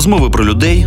Розмови про людей,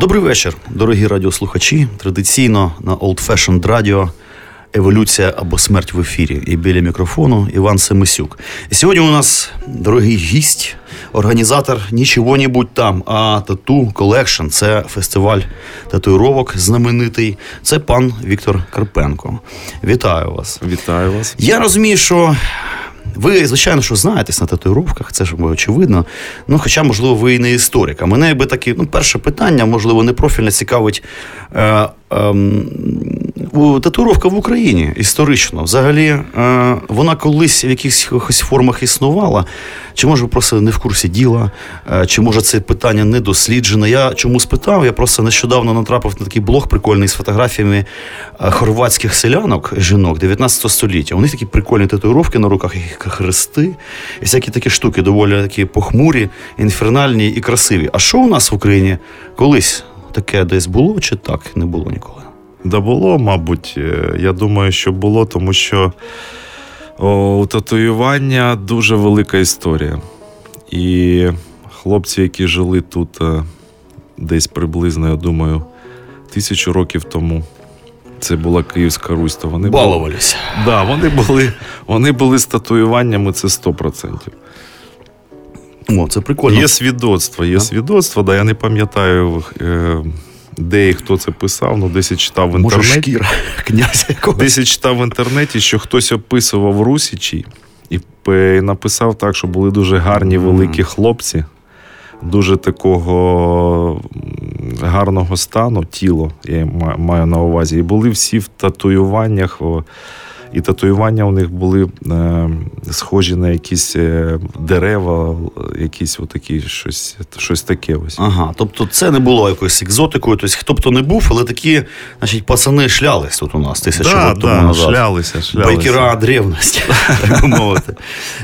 Добрий вечір, дорогі радіослухачі. Традиційно на Old Fashioned Radio Еволюція або смерть в ефірі. І біля мікрофону Іван Семисюк. І сьогодні у нас дорогий гість, організатор нічого-небудь там, а Tattoo Collection. Це фестиваль татуїровок знаменитий. Це пан Віктор Карпенко. Вітаю вас. Вітаю вас. Я розумію, що ви, звичайно, що знаєтесь на татуїровках, це ж очевидно. Ну, хоча, можливо, ви і не історик. А мене якби таке, ну, перше питання, можливо, не профільно цікавить. Е, е, татуїровка в Україні історично. Взагалі, е, вона колись в якихось формах існувала. Чи може просто не в курсі діла, е, чи може це питання не досліджене? Я чому спитав? Я просто нещодавно натрапив на такий блог прикольний з фотографіями е, хорватських селянок, жінок 19 століття. У них такі прикольні татуїровки на руках, як хрести, і всякі такі штуки, доволі такі похмурі, інфернальні і красиві. А що у нас в Україні колись таке десь було, чи так не було ніколи? Да було, мабуть. Я думаю, що було, тому що у татуювання дуже велика історія. І хлопці, які жили тут е, десь приблизно, я думаю, тисячу років тому. Це була Київська Русь, то вони балувалися. Були, да, вони були вони були з татуюваннями, це 100%. О, це прикольно. Є свідоцтво, є свідоцтво, да, я не пам'ятаю. Е, де і хто це писав, ну десь я читав в інтернеті. Може, шкіра князя якогось. Десь я читав в інтернеті, що хтось описував Русічі і написав так, що були дуже гарні великі хлопці, дуже такого гарного стану, тіло, я маю на увазі. І були всі в татуюваннях. І татуювання у них були е, схожі на якісь е, дерева, якісь отакі щось щось таке. ось. Ага, тобто це не було якоюсь екзотикою, тобто хто б то не був, але такі, значить, пацани шлялись тут у нас тисячу да, років да, тому назад. шлялися, шлялися. Байкера древності, так мовити.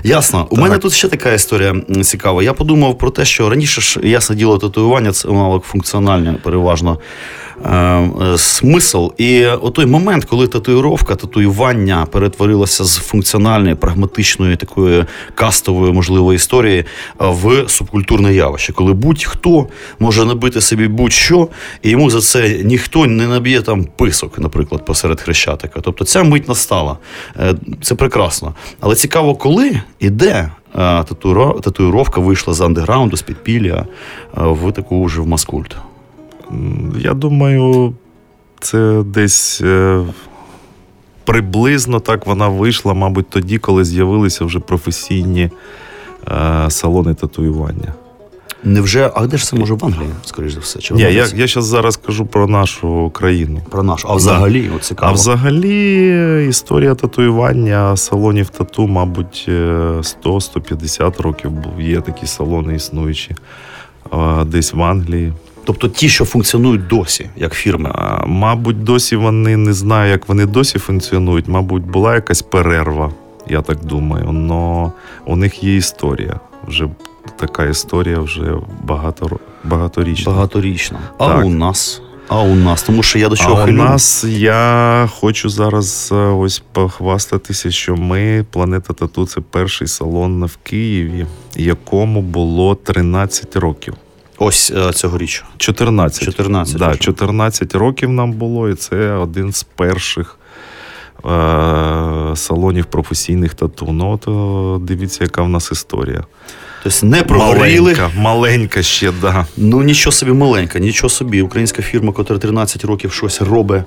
Ясно. У мене тут ще така історія цікава. Я подумав про те, що раніше ж, ясне діло, татуювання це мало функціональне переважно. Смисл. І отой момент, коли татуїровка, татуювання перетворилося з функціональної, прагматичної, такої кастової, можливо, історії в субкультурне явище, коли будь-хто може набити собі будь-що, і йому за це ніхто не наб'є там писок, наприклад, посеред хрещатика. Тобто ця мить настала. Це прекрасно. Але цікаво, коли і де. Татуїровка вийшла з андеграунду, з підпілля в таку вже в маскульт. Я думаю, це десь е, приблизно так вона вийшла, мабуть, тоді, коли з'явилися вже професійні е, салони татуювання. Невже, а де ж це може в Англії, скоріш за все? Чи Ні, Я я зараз кажу про нашу країну. Про нашу, а взагалі от цікаво. А взагалі історія татуювання салонів тату, мабуть, 100-150 е, років є такі салони існуючі десь в Англії. Тобто ті, що функціонують досі, як фірми. А, Мабуть, досі вони не знаю, як вони досі функціонують. Мабуть, була якась перерва, я так думаю. Но у них є історія. Вже така історія вже багато, багаторічна. Багаторічна. А так. у нас. А у нас, тому що я до чого А у нас я хочу зараз ось похвастатися, що ми Планета Тату це перший салон в Києві, якому було 13 років. Ось е, цьогоріч. 14. 14 да, 14 років нам було, і це один з перших е- салонів професійних тату. Ну, от е, дивіться, яка в нас історія. Тобто не прогоріли. Маленька, маленька ще, да. Ну нічого собі маленька, нічого собі. Українська фірма, яка 13 років щось робить.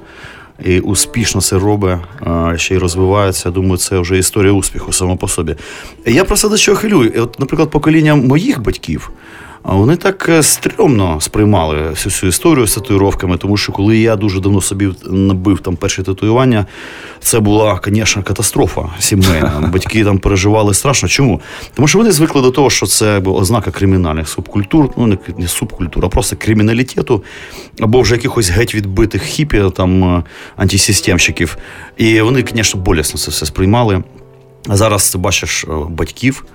І успішно це робить, ще й розвивається. Думаю, це вже історія успіху само по собі. Я просто до чого хилюю. От, наприклад, покоління моїх батьків вони так е, стрьомно сприймали всю цю історію з татуїровками, тому що коли я дуже давно собі набив там перші татуювання, це була, звісно, катастрофа сімейна. Батьки там переживали страшно. Чому? Тому що вони звикли до того, що це ознака кримінальних субкультур, ну не субкультур, а просто криміналітету, або вже якихось геть відбитих хіпі, там е, антисистемщиків. І вони, звісно, болісно це все сприймали. А зараз ти бачиш е, батьків.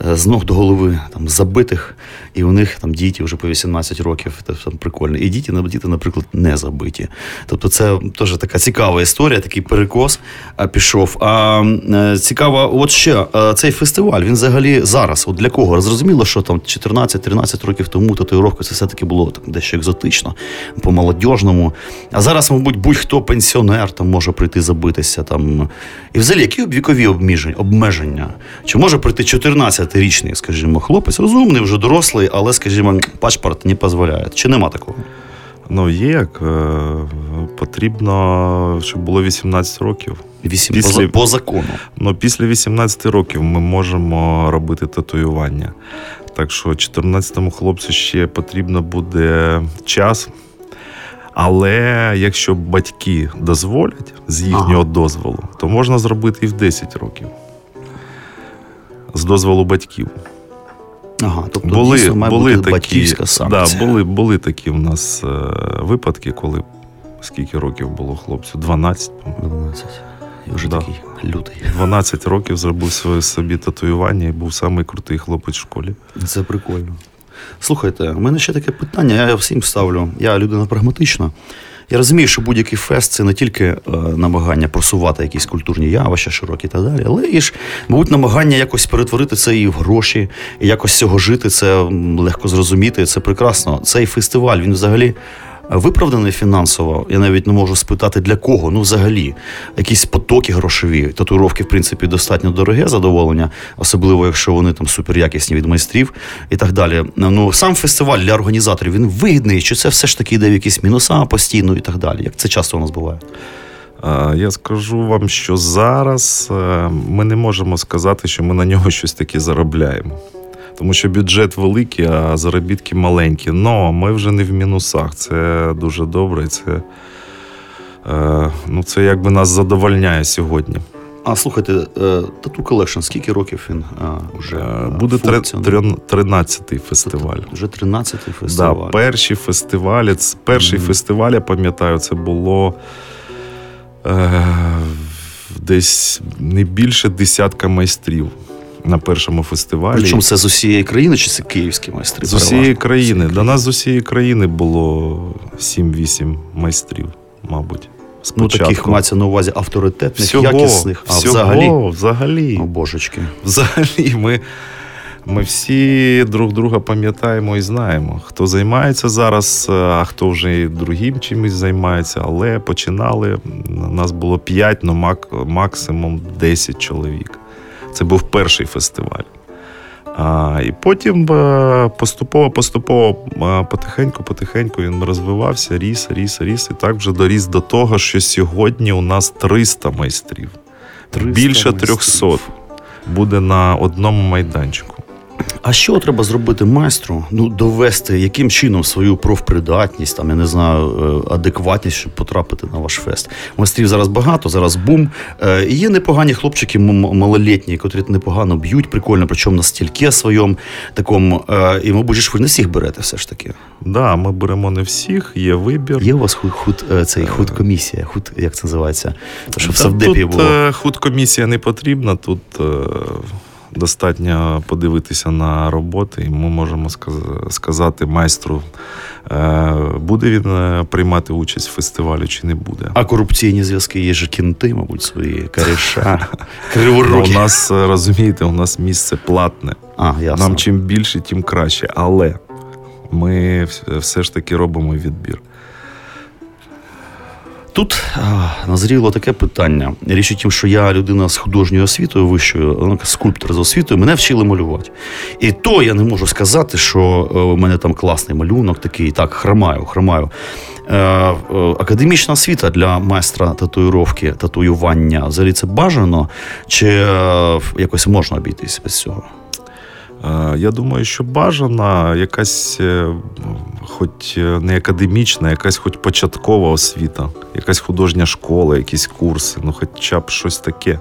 З ног до голови там забитих, і у них там діти вже по 18 років. Це там прикольно. І діти, діти, наприклад, не забиті. Тобто, це теж така цікава історія, такий перекос е, пішов. А е, цікаво, от ще цей фестиваль він взагалі зараз. От для кого? Зрозуміло, що там 14-13 років тому татуїровка це все-таки було так, дещо екзотично, по молодіжному. А зараз, мабуть, будь-хто пенсіонер там може прийти забитися. Там. І взагалі, які вікові обмеження? Чи може прийти 14 20-річний, скажімо, хлопець, розумний, вже дорослий, але, скажімо, паспорт не дозволяє. Чи нема такого? Ну, є як. Е, потрібно, щоб було 18 років. 8, після, по, по закону. Ну, Після 18 років ми можемо робити татуювання. Так що 14-му хлопцю ще потрібно буде час. Але якщо батьки дозволять з їхнього ага. дозволу, то можна зробити і в 10 років з дозволу батьків. Ага, тобто були, дійсно має були бути такі, батьківська санкція. Да, були, були такі в нас е, випадки, коли скільки років було хлопцю? 12, по-моєму. 12. І вже да. такий лютий. 12 років зробив своє собі татуювання і був самий крутий хлопець в школі. Це прикольно. Слухайте, у мене ще таке питання, я всім ставлю. Я людина прагматична. Я розумію, що будь-який фест це не тільки е, намагання просувати якісь культурні явища, широкі та далі, але і ж, мабуть, намагання якось перетворити це і в гроші, і якось цього жити. Це легко зрозуміти. Це прекрасно. Цей фестиваль він взагалі виправданий фінансово. Я навіть не можу спитати для кого. Ну, взагалі, якісь потоки грошові. Татуїровки, в принципі, достатньо дороге задоволення, особливо якщо вони там суперякісні від майстрів і так далі. Ну сам фестиваль для організаторів він вигідний, чи це все ж таки йде в якісь мінуса постійно і так далі. Як це часто у нас буває? Я скажу вам, що зараз е, ми не можемо сказати, що ми на нього щось таке заробляємо тому що бюджет великий, а заробітки маленькі. Но ми вже не в мінусах. Це дуже добре. Це е, ну, це якби нас задовольняє сьогодні. А слухайте, Тату Collection, скільки років він вже е, буде 13-й фестиваль. Вже 13-й фестиваль. Да, Перші фестивалі. Перший mm-hmm. фестиваль, я пам'ятаю, це було е, десь не більше десятка майстрів на першому фестивалі. Причому це з усієї країни чи це київські майстри? З усієї країни. До нас з усієї країни було 7-8 майстрів, мабуть. Спочатку. Ну, таких мається на увазі авторитетних, всього, якісних. А всього, взагалі. взагалі. О, божечки. Взагалі, ми. Ми всі друг друга пам'ятаємо і знаємо, хто займається зараз, а хто вже другим чимось займається. Але починали. Нас було 5, ну максимум 10 чоловік. Це був перший фестиваль. А, І потім поступово-поступово, потихеньку-потихеньку він розвивався, ріс, ріс, ріс. І так вже доріс до того, що сьогодні у нас 300 майстрів. 300 Більше майстрів. 300 буде на одному майданчику. А що треба зробити майстру? Ну, довести яким чином свою профпридатність, там я не знаю, е, адекватність, щоб потрапити на ваш фест. Майстрів зараз багато, зараз бум. Е, і Є непогані хлопчики малолітні, котрі непогано б'ють, прикольно, причому на стільки своєму такому. Е, і, мабуть, ж ви не всіх берете все ж таки. Так, да, ми беремо не всіх, є вибір. Є у вас худ, худ цей худ комісія, худ, як це називається? Щоб в Савдепі було. Худ комісія не потрібна. Тут достатньо подивитися на роботи, і ми можемо сказати майстру, е, буде він е, приймати участь в фестивалі чи не буде. А корупційні зв'язки є ж кінти, мабуть, свої кариша, криворукі. У нас е, розумієте, у нас місце платне. А, ясно. Нам чим більше, тим краще. Але ми все ж таки робимо відбір. Тут назріло таке питання. Річ у тім, що я людина з художньою освітою, вищою, ну, скульптор з освітою, мене вчили малювати. І то я не можу сказати, що е, у мене там класний малюнок, такий так, хромаю, хромаю. Е, е, академічна освіта для майстра татуїровки, татуювання взагалі це бажано, чи якось можна обійтися без цього? Е, Я думаю, що бажана якась, е, хоч не академічна, якась хоч початкова освіта, якась художня школа, якісь курси, ну хоча б щось таке.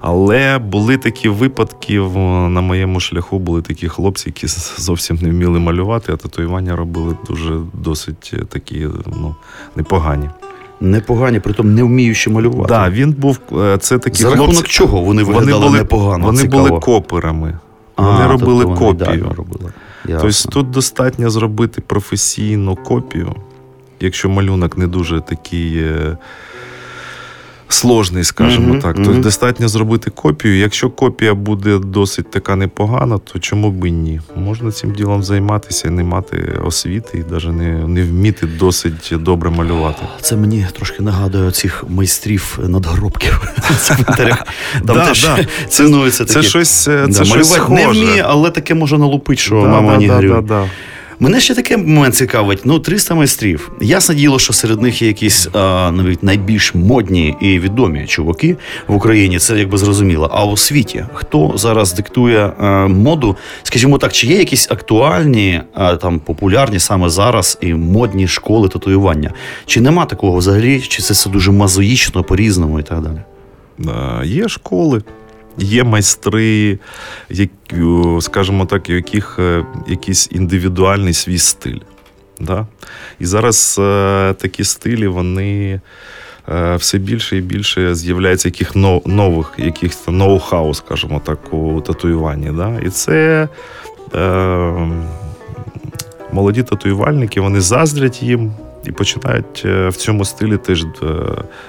Але були такі випадки на моєму шляху, були такі хлопці, які зовсім не вміли малювати, а татуювання робили дуже досить е, такі ну, непогані. Непогані, притом не вміючи малювати. Да, він був е, це такі За рахунок чого вони виглядали були, непогано? Вони Цікаво. були коперами. А, робили тобто копію. робили. Тобто тут достатньо зробити професійну копію, якщо малюнок не дуже такий е, сложний, скажімо Мгм, так. мгм. Тобто достатньо зробити копію. Якщо копія буде досить така непогана, то чому б і ні? Можна цим ділом займатися і не мати освіти, і навіть не, не вміти досить добре малювати. Це мені трошки нагадує цих майстрів надгробків. Там теж цінується Це таке. щось, е, це щось малювати не вміє, але таке може налупити, що мама не да. Мене ще такий момент цікавить. Ну, 300 майстрів. Ясне діло, що серед них є якісь а, навіть найбільш модні і відомі чуваки в Україні. Це якби зрозуміло. А у світі хто зараз диктує а, моду? Скажімо так, чи є якісь актуальні, а, там популярні саме зараз і модні школи татуювання? Чи нема такого взагалі? Чи це все дуже мазоїчно, по-різному і так далі? Е, Є школи, є майстри, які, скажімо так, у яких е, якийсь індивідуальний свій стиль. Да? І зараз е, такі стилі, вони е, все більше і більше з'являється яких но- нових, якихось ноу-хау, скажімо так, у татуюванні. Да? І це е, молоді татуювальники, вони заздрять їм і починають е, в цьому стилі теж е,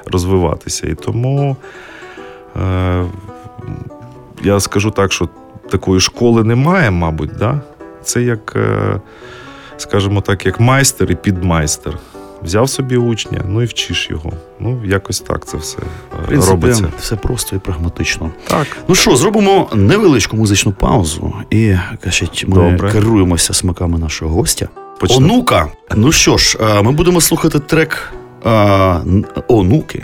розвиватися. І тому е, я скажу так, що такої школи немає, мабуть, да? це як, е, скажімо так, як майстер і підмайстер. Взяв собі учня, ну і вчиш його. Ну, якось так це все е, В принципі, робиться. все просто і прагматично. Так. Ну що, зробимо невеличку музичну паузу і кажуть, ми Добре. керуємося смаками нашого гостя. Почнемо. Онука. Ну що ж, е, ми будемо слухати трек н- Онуки.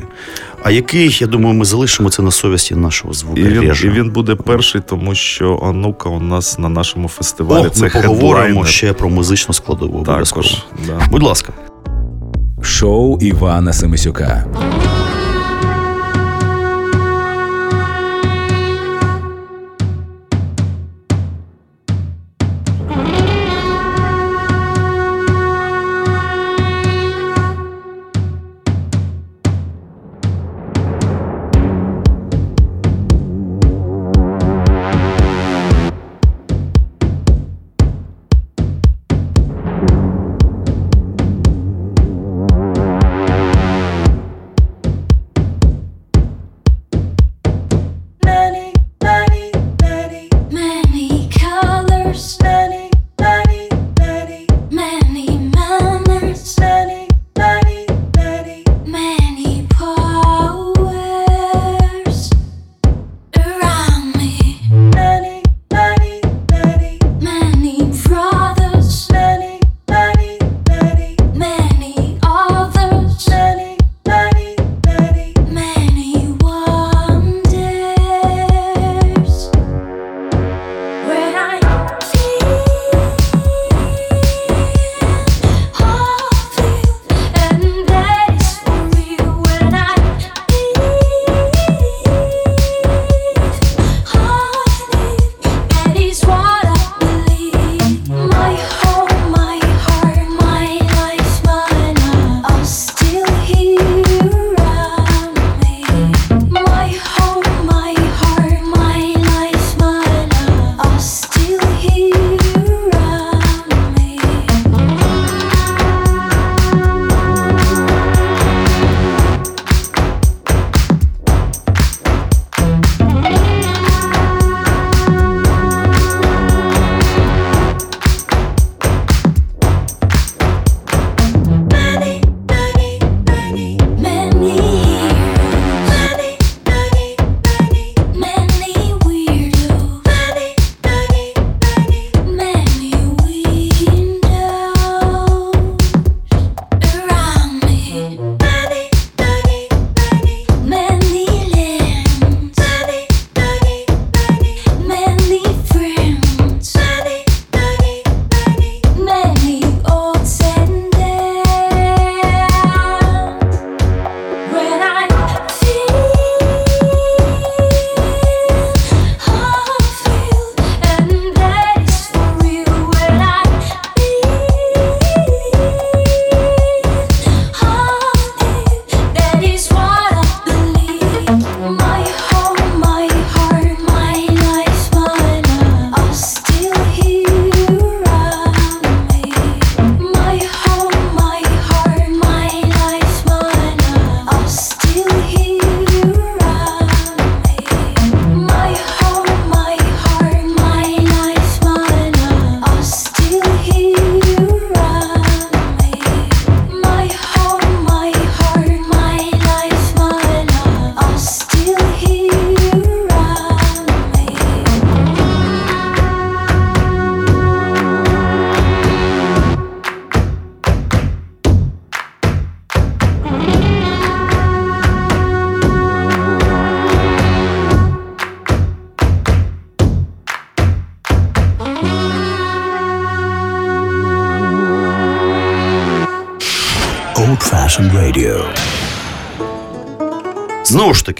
А який, я думаю, ми залишимо це на совісті нашого І він, і він буде перший, тому що онука у нас на нашому фестивалі О, це ми поговоримо хедлайнер. ще про музичну складову. обов'язково. Також. Да. Будь ласка. Шоу Івана Семисюка.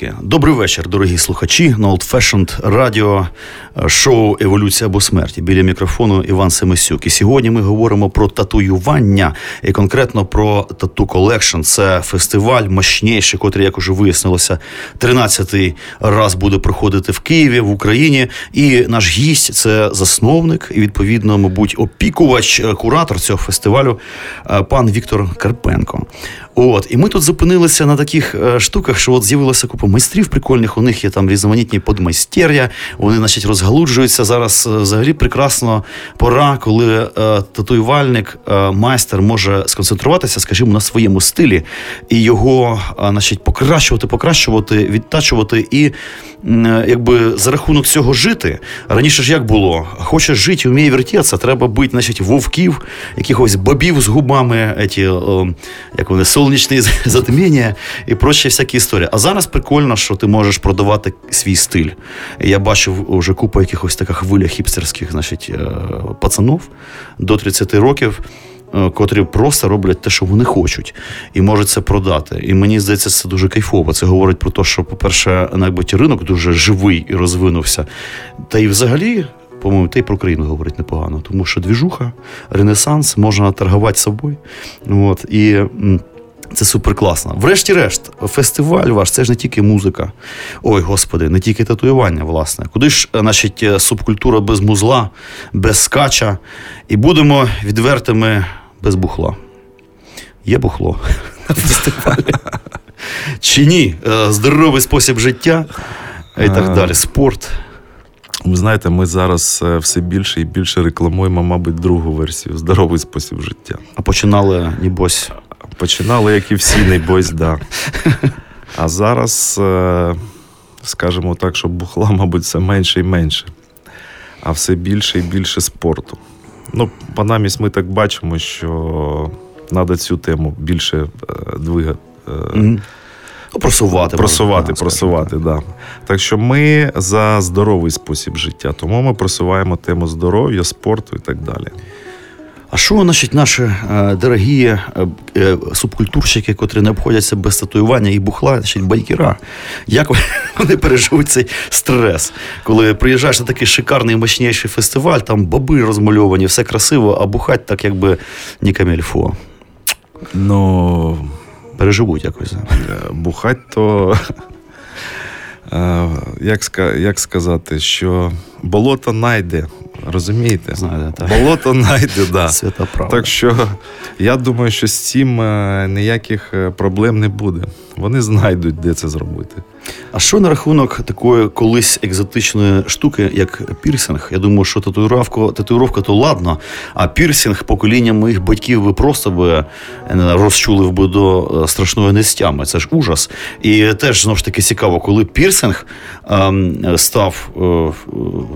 Таки, добрий вечір, дорогі слухачі на Old Fashioned Radio шоу Еволюція або смерть і біля мікрофону Іван Семисюк. І сьогодні ми говоримо про татуювання і конкретно про Tattoo Collection. Це фестиваль мощніший, котрий, як уже вияснилося, 13-й раз буде проходити в Києві в Україні. І наш гість це засновник і відповідно, мабуть, опікувач, куратор цього фестивалю, пан Віктор Карпенко. От, і ми тут зупинилися на таких е, штуках, що от з'явилася купа майстрів прикольних. У них є там різноманітні подмайстер'я, вони, значить, розгалуджуються зараз. Е, взагалі прекрасно пора, коли е, татуювальник, е, майстер може сконцентруватися, скажімо, на своєму стилі і його, е, значить, покращувати, покращувати, відтачувати і е, якби за рахунок цього жити. Раніше ж як було? Хочеш жити, вміє вертітися, треба бити, значить, вовків, якихось бабів з губами, еті, як вони сонячне затміння і прочі всякі історії. А зараз прикольно, що ти можеш продавати свій стиль. Я бачив вже купу якихось така хвиля хіпстерських значить, е, пацанов до 30 років. Е, котрі просто роблять те, що вони хочуть, і можуть це продати. І мені здається, це дуже кайфово. Це говорить про те, що, по-перше, найбуті ринок дуже живий і розвинувся. Та й взагалі, по-моєму, та й про країну говорить непогано, тому що двіжуха, ренесанс, можна торгувати собою. От, і це супер класно. Врешті-решт, фестиваль ваш це ж не тільки музика. Ой, господи, не тільки татуювання, власне. Куди ж, значить, е, субкультура без музла, без скача. І будемо відвертими без бухла. Є бухло на фестивалі. Чи ні? Е, здоровий спосіб життя і так е, далі. Спорт. Ви знаєте, ми зараз все більше і більше рекламуємо, мабуть, другу версію здоровий спосіб життя. А починали, нібось. Починали, як і всі, небось, да. А зараз, е, скажімо так, що бухла, мабуть, все менше і менше, а все більше і більше спорту. Ну, Панамість ми так бачимо, що треба цю тему більше е, двигати. Mm-hmm. Просувати, просувати, можна, просувати, так. Да. Так що ми за здоровий спосіб життя, тому ми просуваємо тему здоров'я, спорту і так далі. А що значить, наші е, дорогі е, е, субкультурщики, котрі не обходяться без татуювання і бухла, значить, байкера? Як вони переживуть цей стрес? Коли приїжджаєш на такий шикарний мощніший фестиваль, там баби розмальовані, все красиво, а бухать так якби ні камельфо. Ну, переживуть якось. Бухать то. Як як сказати, що болото найде, Розумієте? Знайде, так. Болото найде, да. Свята правда. Так що я думаю, що з цим е, ніяких е, проблем не буде. Вони знайдуть, де це зробити. А що на рахунок такої колись екзотичної штуки, як пірсинг? Я думаю, що татуїровка, татуїровка то ладно, а пірсинг покоління моїх батьків би просто би е, розчулив би до страшної нестями. Це ж ужас. І теж знову ж таки цікаво, коли пірсинг ем, став е,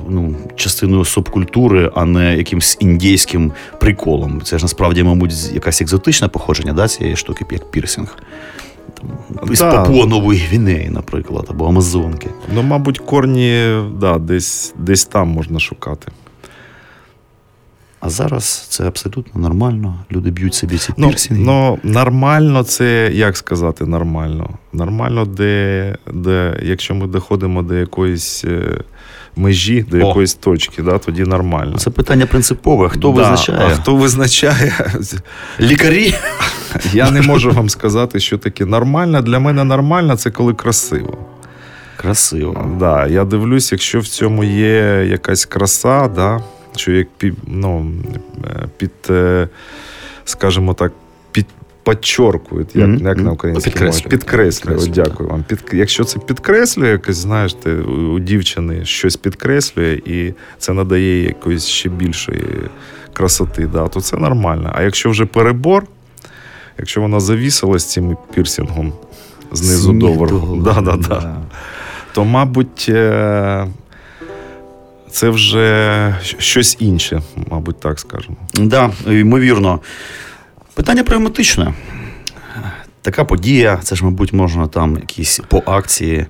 ну, частиною субкультури, а не якимсь індійським приколом. Це ж насправді, мабуть, якась екзотичне походження да, цієї штуки, як пірсинг там, із Папуа Нової Гвінеї, наприклад, або Амазонки. Ну, мабуть, корні да, десь, десь там можна шукати. А зараз це абсолютно нормально. Люди б'ють собі ці ну, пірсінги. Ну, нормально, це як сказати, нормально. Нормально, де, де якщо ми доходимо до якоїсь. Межі до О. якоїсь точки, да, тоді нормально. Це питання принципове. Хто да, визначає? А Хто визначає? Лікарі? Я не можу вам сказати, що таке нормально. Для мене нормально це коли красиво. Красиво. Да, Я дивлюсь, якщо в цьому є якась краса, да, що як під, ну, е, під, е, скажімо так, підчоркують, як mm-hmm. як на українській мові. Підкреслює. Дякую вам. Під, Якщо це підкреслює, якось, знаєш, ти, у дівчини щось підкреслює, і це надає якоїсь ще більшої красоти, да, то це нормально. А якщо вже перебор, якщо вона завісила з цим пірсингом знизу до верху, да, да, да, то, мабуть. Е, це вже щось інше, мабуть, так скажемо. Так, да, ймовірно. Питання прагматичне. така подія, це ж, мабуть, можна там якісь по акції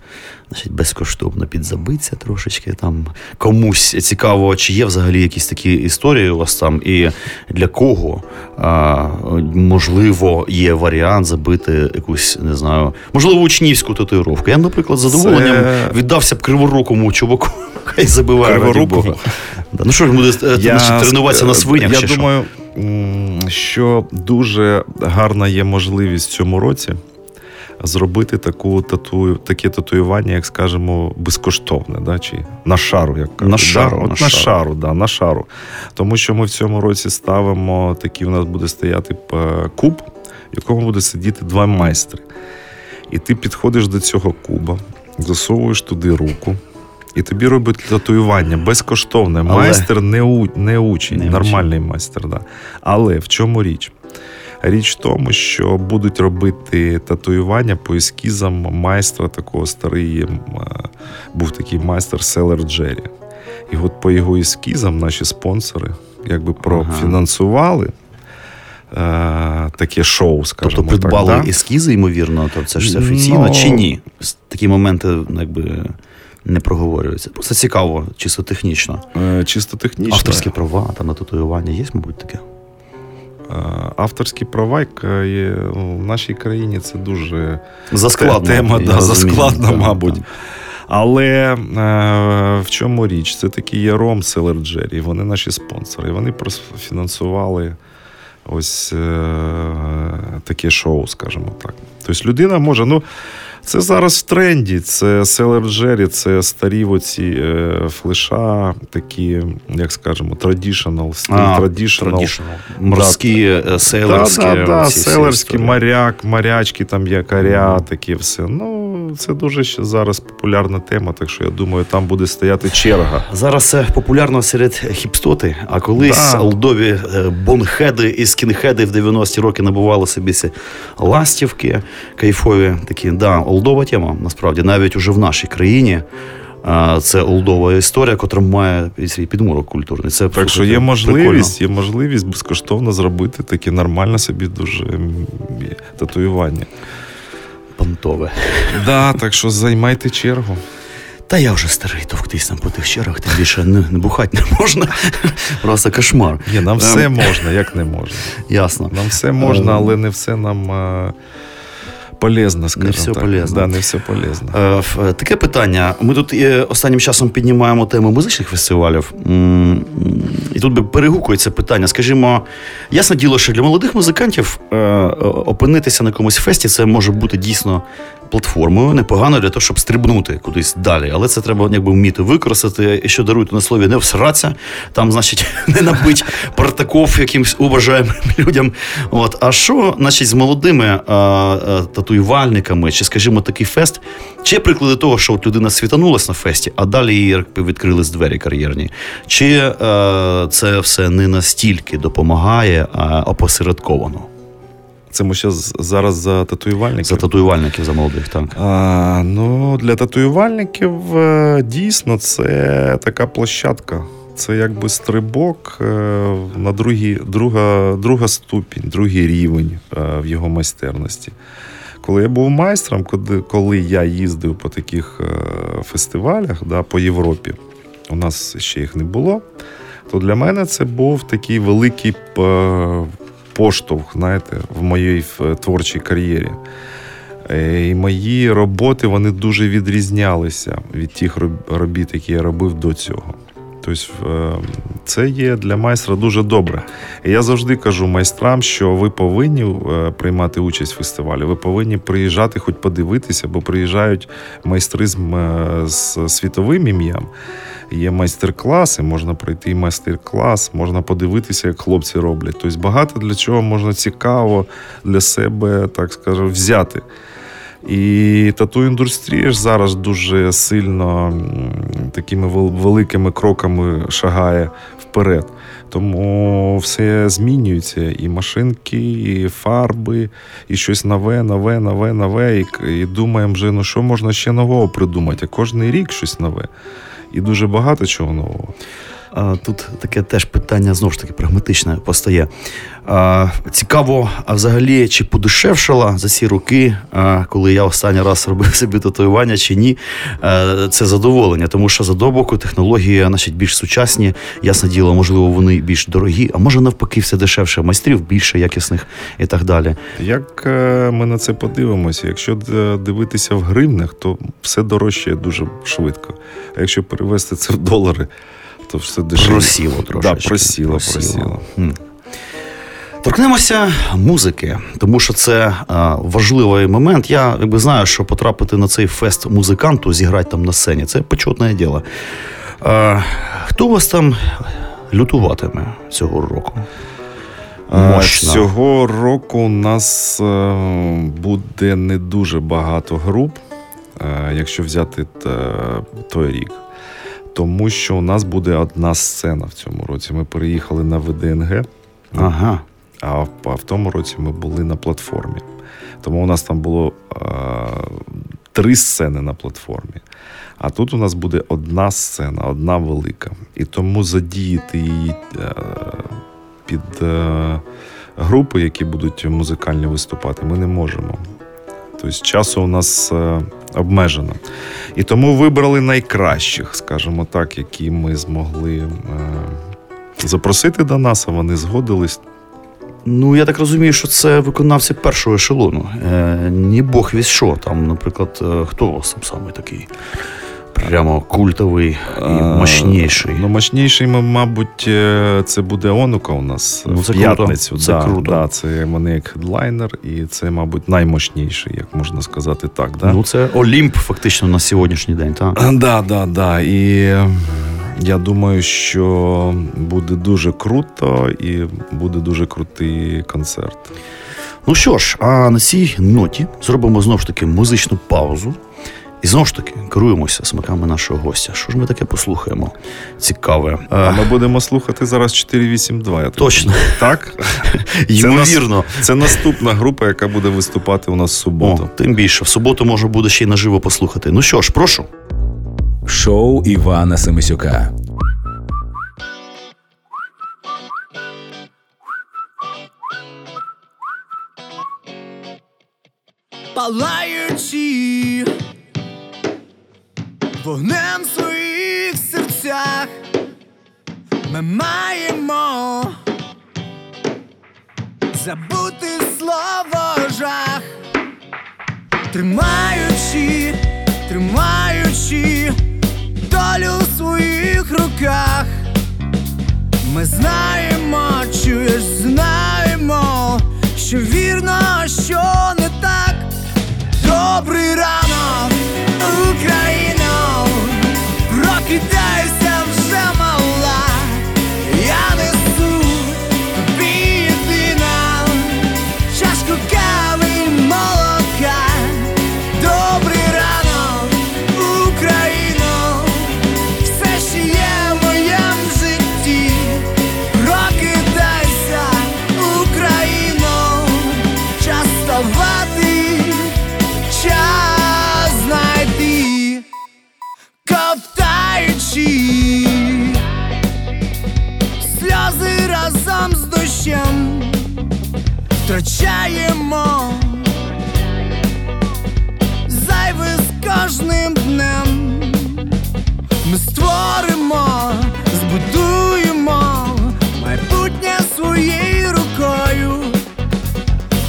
значить, безкоштовно підзабитися трошечки. Там комусь цікаво, чи є взагалі якісь такі історії у вас там, і для кого а, можливо є варіант забити якусь, не знаю, можливо, учнівську татуїровку. Я, наприклад, з задоволенням Це- віддався б криворукому чуваку, хай забиває? Бога. Да, Ну що ж буде е, значить, тренуватися на свинях? Я чи думаю, м, що дуже гарна є можливість в цьому році зробити таку тату, таке татуювання, як скажемо, безкоштовне, да, чи на шару, як кажуть. На шару, да? От на на, шару. шару, да, на шару. Тому що ми в цьому році ставимо такий, у нас буде стояти е, куб, в якому буде сидіти два майстри. І ти підходиш до цього куба, засовуєш туди руку. І тобі робить татуювання безкоштовне. Але- Майстер не, у, не учень, Не нормальний майстер. Да. Але в чому річ? Річ в тому, що будуть робити татуювання по ескізам майстра такого старий. е, Був такий майстер Селер Джері. І от по його ескізам наші спонсори якби профінансували е, таке шоу, скажімо Тобто придбали так. да? ескізи, ймовірно, то це ж все офіційно Ну, чи ні? Такі моменти ну, якби не проговорюються. Просто цікаво, чисто технічно. Е, Чисто технічно. Авторські права там на татуювання є, мабуть, таке. Е, Авторські права є ну, в нашій країні це дуже Заскладно. тема да, заскладна, мабуть. так. Але е, в чому річ? Це такий є Ром Селер Джері, вони наші спонсори. Вони профінансували ось е, таке шоу, скажімо так. Тобто людина може, ну. Це зараз в тренді. Це Селер Джері, це старі оці е, флеша, такі, як скажемо, традішнл, стиль traditional. Морські, селерські. да, оці всі селерські, моряк, морячки, там якаря, таке все. Ну, це дуже ще зараз популярна тема, так що я думаю, там буде стояти черга. Зараз це популярно серед хіпстоти, а колись Да. олдові е, бонхеди і скінхеди в 90-ті роки набували собі ці ластівки кайфові. Такі, да, олдова тема, насправді, навіть уже в нашій країні. Це олдова історія, котра має свій підмурок культурний. Це Так що є можливість, прикольно. є можливість безкоштовно зробити таке нормальне собі дуже татуювання. Понтове. Да, так що займайте чергу. Та я вже старий товктись там по тих черах, тим більше не, не бухати не можна. Просто кошмар. Ні, нам все Ем, можна, як не можна. Ясно. Нам все можна, Ем. але не все нам е, полезно, скажімо все так. полезно. Да, не все полезно. Е, е, Таке питання. Ми тут е, останнім часом піднімаємо тему музичних фестивалів. І тут би перегукується питання. Скажімо, ясне діло, що для молодих музикантів опинитися на комусь фесті це може бути дійсно платформою, непогано для того, щоб стрибнути кудись далі. Але це треба якби вміти використати. І що дарують на слові, не всратися, там, значить, не набить партаков якимсь уважаємим людям. От. А що, значить, з молодими е, е, татуювальниками, чи, скажімо, такий фест, чи приклади того, що от людина світанулась на фесті, а далі їй якби відкрились двері кар'єрні? Чи е, це все не настільки допомагає, а опосередковано? Це ми ще зараз за татуювальників. За татуювальників, за молодих, так. А, ну, для татуювальників е, дійсно це така площадка. Це якби стрибок е, на другі, друга, друга ступінь, другий рівень е, в його майстерності. Коли я був майстром, коли, я їздив по таких фестивалях да, по Європі, у нас ще їх не було, то для мене це був такий великий поштовх, знаєте, в моїй е, творчій кар'єрі. Е, І мої роботи вони дуже відрізнялися від тих роб- робіт, які я робив до цього. Тобто, е, це є для майстра дуже добре. Я завжди кажу майстрам, що ви повинні е, приймати участь в фестивалі, ви повинні приїжджати, хоч подивитися, бо приїжджають майстри з, світовим ім'ям. Є майстер-класи, можна пройти майстер-клас, можна подивитися, як хлопці роблять. Тобто багато для чого можна цікаво для себе, так скажемо, взяти. І тату-індустрія ж зараз дуже сильно такими вел- великими кроками шагає вперед. Тому все змінюється: і машинки, і фарби, і щось нове, нове, нове, нове. І, і думаємо, вже, ну що можна ще нового придумати, а кожен рік щось нове. І дуже багато чого нового. Тут таке теж питання знову ж таки прагматичне постає. Цікаво, а взагалі, чи подешевшала за ці роки, коли я останній раз робив собі татуювання, чи ні, це задоволення, тому що з одного боку технології значить, більш сучасні, ясне діло, можливо, вони більш дорогі, а може навпаки, все дешевше, майстрів більше якісних і так далі. Як е, ми на це подивимося, якщо дивитися в гривнях, то все дорожчає дуже швидко. А якщо перевести це в долари, то все дешевше. Просіло трошки. Да, просіло, просіло. просіло. Торкнемося музики, тому що це а, важливий момент. Я якби знаю, що потрапити на цей фест музиканту, зіграти там на сцені це почетне діло. А, Хто вас там лютуватиме цього року? Мощно. Цього року у нас е, буде не дуже багато груп, е, якщо взяти той рік. Тому що у нас буде одна сцена в цьому році. Ми переїхали на ВДНГ. Ага. А в, а в тому році ми були на платформі. Тому у нас там було а, три сцени на платформі. А тут у нас буде одна сцена, одна велика. І тому задіяти її а, е, під е, групи, які будуть музикально виступати, ми не можемо. Тобто часу у нас е, обмежено. І тому вибрали найкращих, скажімо так, які ми змогли запросити до нас, а вони згодились. Ну, я так розумію, що це виконавці першого ешелону. Е, Ні Бог вісь що. Там, наприклад, е, хто там саме такий? Прямо культовий і мощніший. Ну, мощніший, мабуть, е, це буде Онука у нас ну, це в п'ятницю. Круто. Це да, круто. Да, Це вони як хедлайнер, і це, мабуть, наймощніший, як можна сказати так. Да? Ну, це Олімп, фактично, на сьогоднішній день, так? Да, да, да. І я думаю, що буде дуже круто і буде дуже крутий концерт. Ну що ж, а на цій ноті зробимо знову ж таки музичну паузу. І знову ж таки керуємося смаками нашого гостя. Що ж ми таке послухаємо? Цікаве. А Ми будудемо слухати зараз 482. Я Точно. Так? Ймовірно. Це, це наступна група, яка буде виступати у нас в суботу. О, Тим більше, в суботу можна буде ще й наживо послухати. Ну що ж, прошу. Шоу Івана Семисюка. Палаючи вогнем в своїх серцях, ми маємо забути слово жах, тримаючи, тримаючи долю у своїх руках. Ми знаємо, чуєш, знаємо, що вірно, що не так. Добрий ранок, Україно, прокидайся ковтаючи сльози разом з дощем, втрачаємо зайве з кожним днем. Ми створимо, збудуємо майбутнє своєю рукою.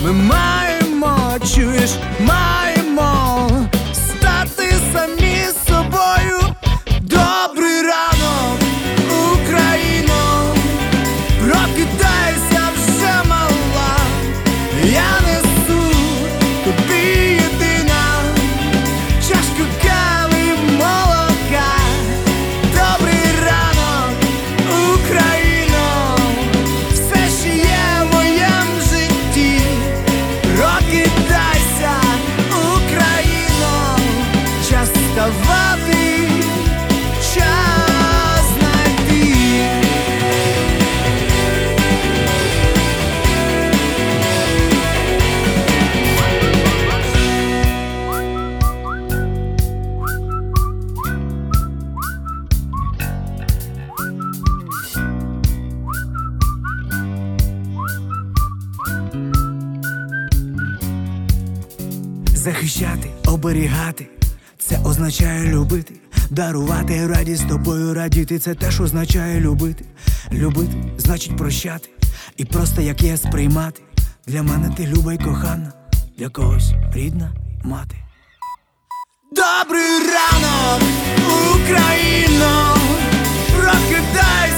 Ми маємо, чуєш, маємо оберігати. Це означає любити, дарувати радість тобою радіти. Це теж означає любити. Любити значить прощати. І просто як є сприймати. Для мене ти люба й кохана, для когось рідна мати. Добрий ранок, Україно, прокидайся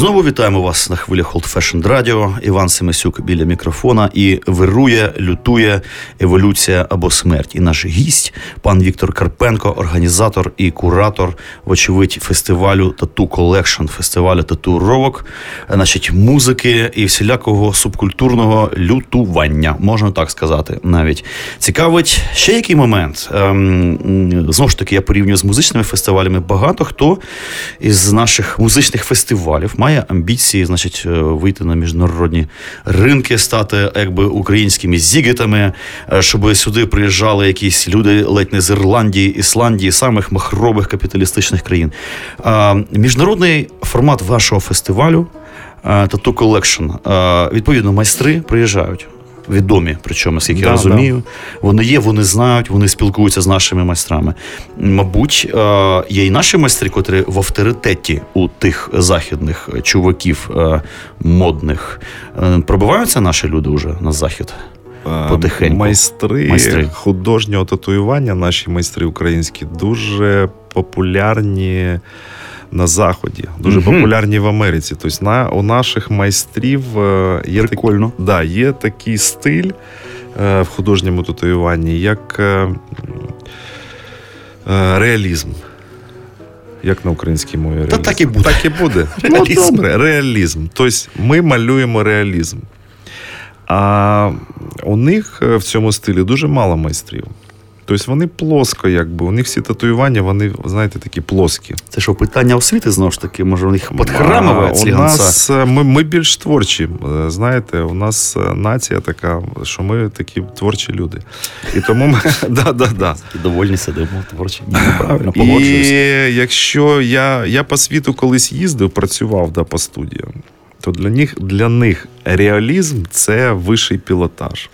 Знову вітаємо вас на хвилях Old Fashioned Radio. Іван Семисюк біля мікрофона і вирує, лютує еволюція або смерть. І наш гість, пан Віктор Карпенко, організатор і куратор, вочевидь, фестивалю Tattoo Collection, фестивалю татуровок, е, значить, музики і всілякого субкультурного лютування, можна так сказати. Навіть цікавить ще який момент. Ем, знову ж таки, я порівнюю з музичними фестивалями. Багато хто із наших музичних фестивалів має амбіції, значить, е, вийти на міжнародні ринки, стати якби українськими зігетами, е, щоб сюди приїжджали якісь люди ледь не з Ірландії, Ісландії, самих махрових капіталістичних країн. Міжнародний формат вашого фестивалю е, Tattoo е, відповідно, майстри приїжджають. Відомі, причому, скільки я Да, розумію, вони є, вони знають, вони спілкуються з нашими майстрами. Мабуть, е, є і наші майстри, котрі в авторитеті у тих західних чуваків е, модних. Е, Пробиваються наші люди вже на захід. Потихеньку. Майстри, Майстри. художнього татуювання, наші майстри українські, дуже популярні на Заході, дуже Мгм. популярні в Америці. Тобто на, у наших майстрів е, є, так, да, є такий стиль е, в художньому татуюванні, як е, е, реалізм. Як на українській мові реалізм? так і буде. Так і буде. Реалізм. Ну, добре, реалізм. Тобто ми малюємо реалізм. А у них в цьому стилі дуже мало майстрів. Тобто вони плоско, якби. У них всі татуювання, вони, знаєте, такі плоскі. Це що, питання освіти знову ж таки, може, у них підхрамове у нас е, ми, ми більш творчі. е, Знаєте, у нас е, нація така, що ми такі творчі люди. І тому ми да, да, да. Довольні сидимо творчі. Правильно, І якщо я, я по світу колись їздив, працював да, по студіям, то для них, для них реалізм це вищий пілотаж.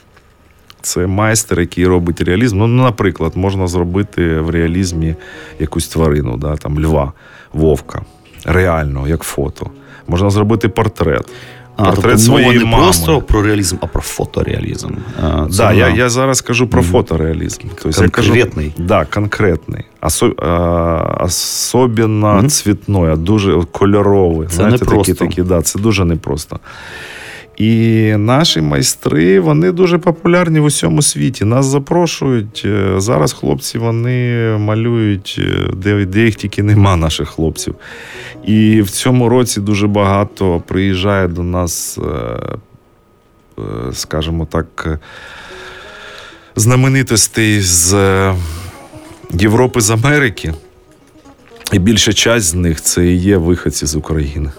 Це майстер, який робить реалізм. Ну, наприклад, можна зробити в реалізмі якусь тварину, да, там, льва, вовка. Реально, як фото. Можна зробити портрет. А, портрет тобто мова своєї не мами. просто про реалізм, а про фотореалізм. Це Да, я, я зараз кажу про фотореалізм. Тобто я кажу, Конкретний. да, конкретний. Осо, а, особенно Мгм. цвітной, а дуже кольоровий. Це Знаєте, непросто. Такі, такі, да, це дуже непросто. І наші майстри вони дуже популярні в усьому світі. Нас запрошують. Е, Зараз хлопці вони малюють, е, де, де їх тільки нема, наших хлопців. І в цьому році дуже багато приїжджає до нас, е, скажімо так, знаменитостей з Європи, з Америки. І більша часть з них це і є виходці з України,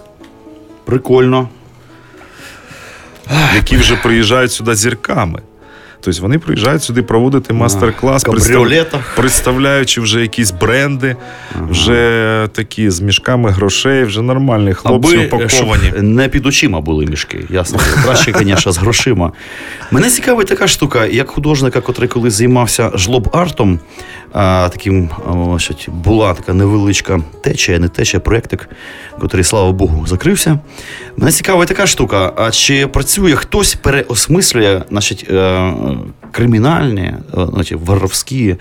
Прикольно. Які вже приїжджають сюди зірками. Тобто вони приїжджають сюди проводити мастер-клас, кабріолетах. представляючи вже якісь бренди, вже такі з мішками грошей, вже нормальні хлопці упаковані. не під очима були мішки. Ясно. Краще, звісно, з грошима. Мене цікавить така штука, як художника, котрий колись займався жлоб-артом, а, таким була така невеличка течія, не течія, проєктик, котрий, слава Богу, закрився. Мене цікавить така штука. А чи працює хтось переосмислює значить, е, кримінальні, е, значить, воровські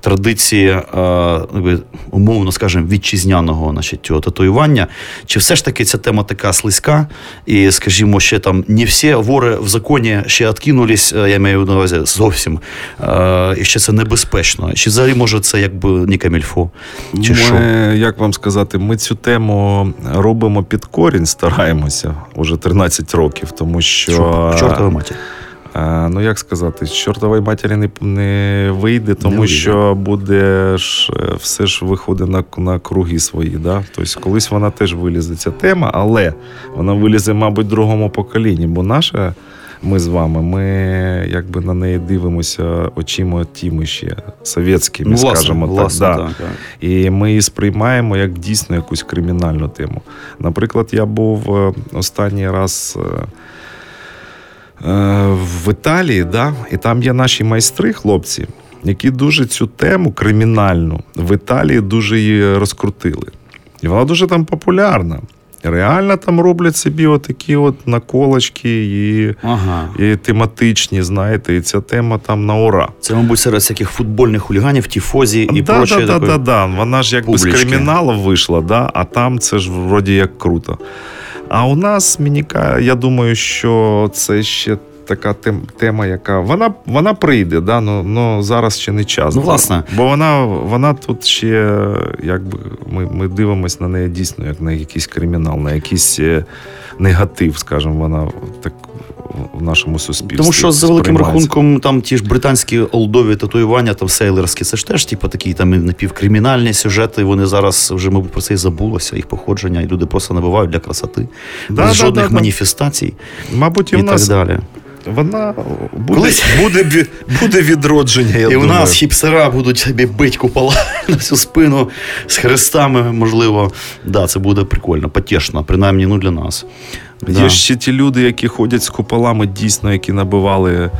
традиції, е, умовно скажемо, вітчизняного значить, цього татуювання? Чи все ж таки ця тема така слизька? І, скажімо, ще там не всі вори в законі ще откинулись, е, я маю на увазі зовсім. І ще це небезпечно. Чи взагалі може це якби не камільфо? Чи що? Як вам сказати, ми цю тему робимо під корінь, стараємося уже 13 років, тому що матері. Е, Ну, як сказати, з чортової матері не, не вийде, тому вийде. що буде ж е, все ж виходить на, на круги свої. Да? Тобто, колись вона теж вилізе ця тема, але вона вилізе, мабуть, в другому поколінні, бо наша. Ми з вами, ми якби на неї дивимося очима тіми ще совєтськими, Ну, скажімо власне, так. Да. так. І ми її сприймаємо як дійсно якусь кримінальну тему. Наприклад, я був е, останній раз е, в Італії, да? і там є наші майстри, хлопці, які дуже цю тему кримінальну в Італії дуже її розкрутили. І вона дуже там популярна. Реально там роблять собі отакі от наколочки і, Ага. і тематичні, знаєте, і ця тема там на ура. Це, мабуть, серед всяких футбольних хуліганів, тіфозі і да, прочої да, да, да. Вона ж якби з криміналу вийшла, да? а там це ж вроді як круто. А у нас мініка, я думаю, що це ще така тем, тема, яка вона, вона прийде, да? ну, ну зараз ще не час. Ну, власне. Бо вона, вона тут ще, якби ми, ми дивимося на неї дійсно як на якийсь кримінал, на якийсь е, негатив, скажімо, вона так в нашому суспільстві. Тому що за великим рахунком, там ті ж британські олдові татуювання, там сейлерські, це ж теж типу, такі там напівкримінальні сюжети. Вони зараз вже, мабуть, про це і забулося, їх походження, і люди просто набувають для красоти, Да, без да, жодних да, да. маніфестацій Мабуть, і, і в нас так далі. Вона буде, Колись- буде, буде відродження. Я і у думаю. нас хіпсера будуть собі бить купола на всю спину з хрестами, можливо. Да, це буде прикольно, потішно, принаймні ну, для нас. Є ще ті люди, які ходять з куполами, дійсно, які набивали е,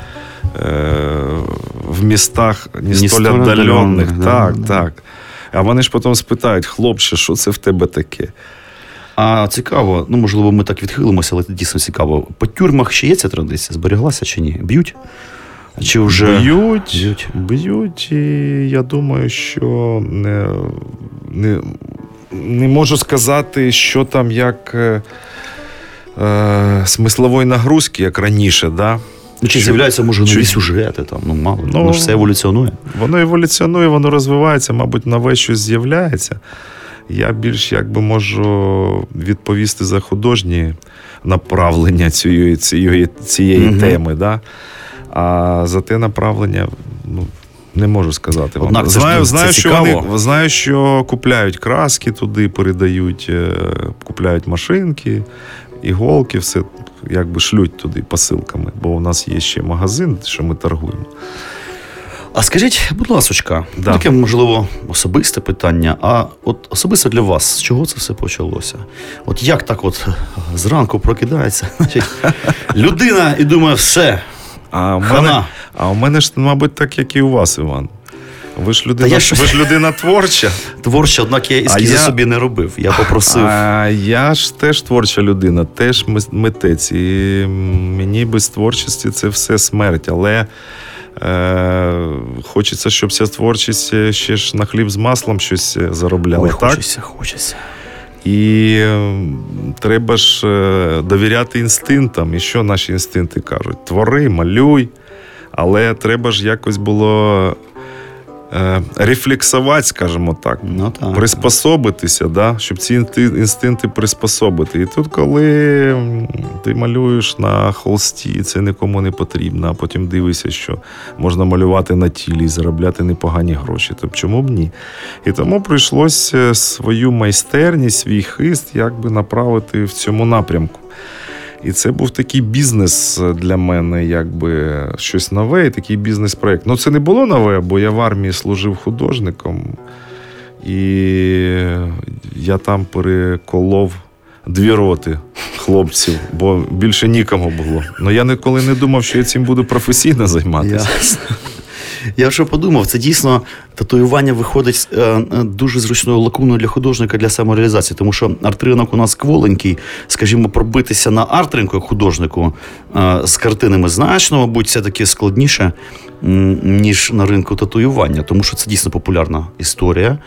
в містах не Не столь віддалених, Так, да, да. так. А вони ж потім спитають, хлопче, що це в тебе таке? А цікаво, ну можливо, ми так відхилимося, але це дійсно цікаво. По тюрмах ще є ця традиція? Зберіглася чи ні? Б'ють? Чи вже Б'ють, Б'ють. б'ють, і я думаю, що не, не, не можу сказати, що там як е, е, смислової нагрузки, як раніше, да? Ну, чи з'являються, може, нові сюжети, там, ну мало. Ну, Ну, ж все еволюціонує. Воно еволюціонує, воно розвивається, мабуть, нове щось з'являється. Я більш якби можу відповісти за художні направлення цієї, цієї, цієї Мгм. теми. Да? А за те направлення ну, не можу сказати. вам. Однак знаю, це знаю, що цікаво. вони, знаю, що купляють краски туди, передають, е, купляють машинки, іголки, все якби шлють туди посилками, бо у нас є ще магазин, що ми торгуємо. А скажіть, будь ласочка, Да. таке, можливо, особисте питання. А от особисто для вас, з чого це все почалося? От як так от зранку прокидається, значить, людина і думає, все, А у Хана. мене, а у мене ж, мабуть, так, як і у вас, Іван. Ви ж людина, я ж- ви ж людина творча. творче, однак я ескізи я- собі не робив. Я попросив. А я ж теж творча людина, теж митець. І мені без творчості це все смерть. Але е, хочеться, щоб ця творчість е, ще ж на хліб з маслом щось е, заробляла. Ой, так? хочеться, хочеться. І е, треба ж е, довіряти інстинктам. І що наші інстинкти кажуть? Твори, малюй, але треба ж якось було е, рефлексувати, скажімо так. Ну так. Приспособитися, да? щоб ці інстинкти приспособити. І тут, коли ти малюєш на холсті, це нікому не потрібно, а потім дивишся, що можна малювати на тілі і заробляти непогані гроші. Тобто чому б ні? І тому прийшлося свою майстерність, свій хист якби направити в цьому напрямку. І це був такий бізнес для мене, якби щось нове, і такий бізнес-проєкт. Ну, це не було нове, бо я в армії служив художником, і я там переколов дві роти хлопців, бо більше нікому було. Ну я ніколи не думав, що я цим буду професійно займатися. Ясно. Я вже подумав, це дійсно татуювання виходить е, е, дуже зручною лакуною для художника для самореалізації, тому що арт-ринок у нас кволенький, скажімо, пробитися на арт-ринку як художнику е, з картинами значно, мабуть, все таки складніше, ніж на ринку татуювання, тому що це дійсно популярна історія.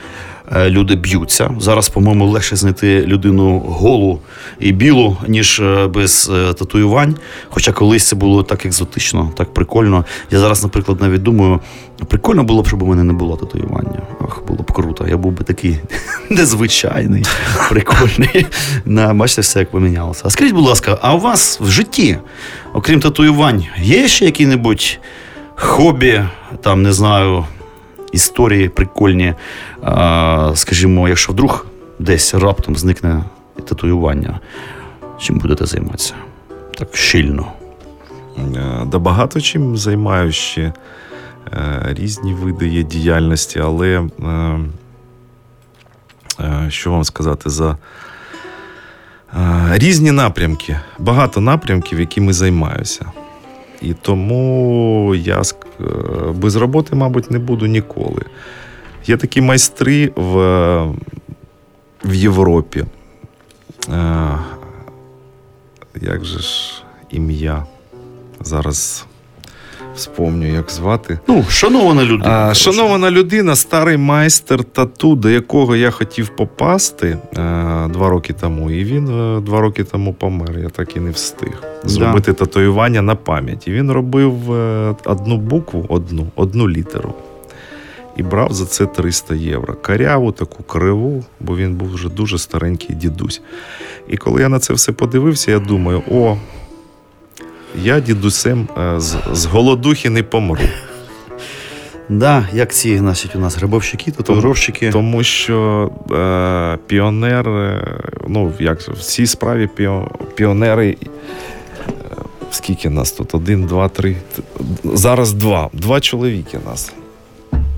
Е, люди б'ються. Зараз, по-моєму, легше знайти людину голу і білу, ніж е, без е, татуювань. Хоча колись це було так екзотично, так прикольно. Я зараз, наприклад, навіть думаю, прикольно було б, щоб у мене не було татуювання. Ах, було б круто. Я був би такий незвичайний, прикольний. На, бачите, все як помінялося. А скажіть, будь ласка, а у вас в житті, окрім татуювань, є ще які-небудь хобі, там, не знаю, історії прикольні. Скажімо, якщо вдруг десь раптом зникне татуювання, чим будете займатися? Так щільно. Е, Да багато чим займаю ще е, різні види є діяльності, але е, що вам сказати за різні напрямки, багато напрямків, якими займаюся. І тому я без роботи, мабуть, не буду ніколи. Є такі майстри в, в Європі. Е, Як же ж ім'я? Зараз вспомню, як звати. Ну, шанована людина. А, шанована людина, старий майстер тату, до якого я хотів попасти е, два роки тому, і він е, два роки тому помер. Я так і не встиг зробити татуювання на пам'ять. І він робив е, одну букву, одну, одну літеру. І брав за це 300 євро. Каряву, таку криву, бо він був вже дуже старенький дідусь. І коли я на це все подивився, я думаю: о, я дідусем е, з, з голодухи не помру. Да, як ці значить, у нас грибовщики, татуїровщики. Тому що е, піонер, е, ну як в цій справі піо, піонери. е, Скільки нас тут? Один, два, три. Зараз два. Два чоловіки нас.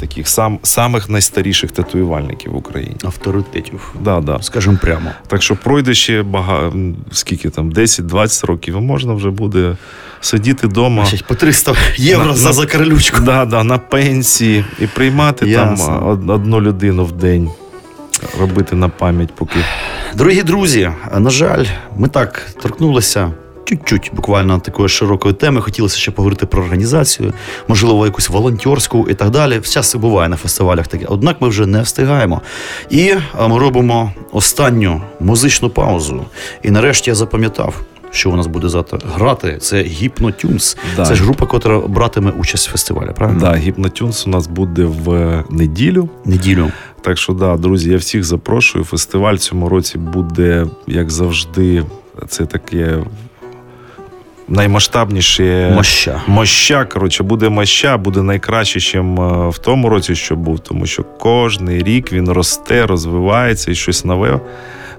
Таких сам, самих найстаріших татуювальників в Україні. авторитетів. Да, да. Скажімо прямо. Так що пройде ще багато, скільки там, 10-20 років, і можна вже буде сидіти вдома. По 300 євро На- за на- закарлючку. Да, да, на пенсії і приймати Ясно. там одну людину в день, робити на пам'ять, поки Дорогі друзі, на жаль, ми так торкнулися чуть-чуть буквально такої широкої теми. Хотілося ще поговорити про організацію, можливо, якусь волонтерську і так далі. Часто буває на фестивалях таке. Однак ми вже не встигаємо. І ми робимо останню музичну паузу. І нарешті я запам'ятав. Що у нас буде завтра грати? Це Гіпнотюнс. Да. Це ж група, яка братиме участь в фестивалі, правильно? да, гіпнотюнс у нас буде в неділю. Неділю. Так що, да, друзі, я всіх запрошую. Фестиваль в цьому році буде, як завжди, це таке наймасштабніше Моща. Моща, коротше, буде моща, буде найкраще, ніж в тому році, що був, тому що кожний рік він росте, розвивається і щось нове.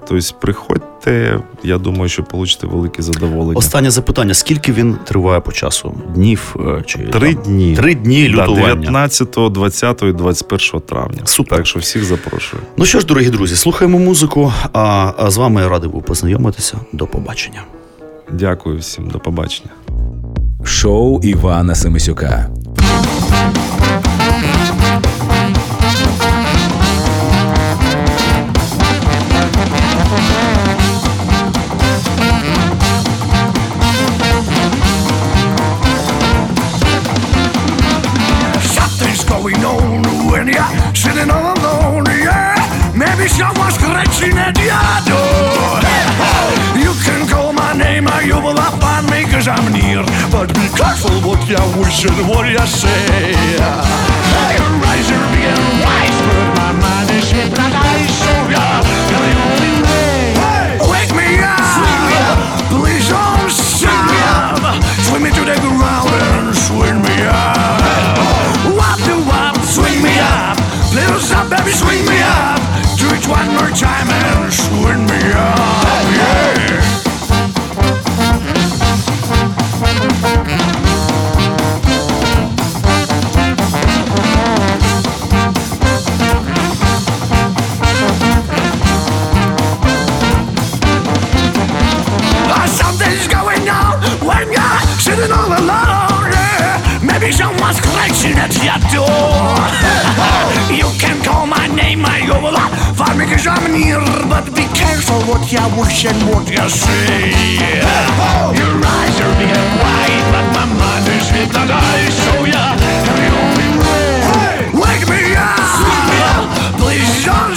Тобто, приходьте, я думаю, що получите велике задоволення. Останнє запитання: скільки він триває по часу? Днів е, чи Три там? дні. Три дні Да, лютування. 19, 20 і 21 травня. Супер. Так що всіх запрошую. Ну що ж, дорогі друзі, слухаємо музику. А, а з вами я радий був познайомитися. До побачення. Дякую всім, до побачення. Шоу Івана Семисюка. Something's going on when you're sitting all alone, yeah. Maybe someone's scratching at your door. You will not find me cause I'm near. But be careful what you wish and what you say. Eyes are being wise, but my mind is hypnotized. So yeah, you're all alone. Yeah. Maybe someone's scratching at your door. you can call my name, I go a lot. Find me cause I'm near, but be careful what you wish and what you say. Your eyes are being wide, but my mind is hypnotized. So yeah, you're the only way. Wake me up, please don't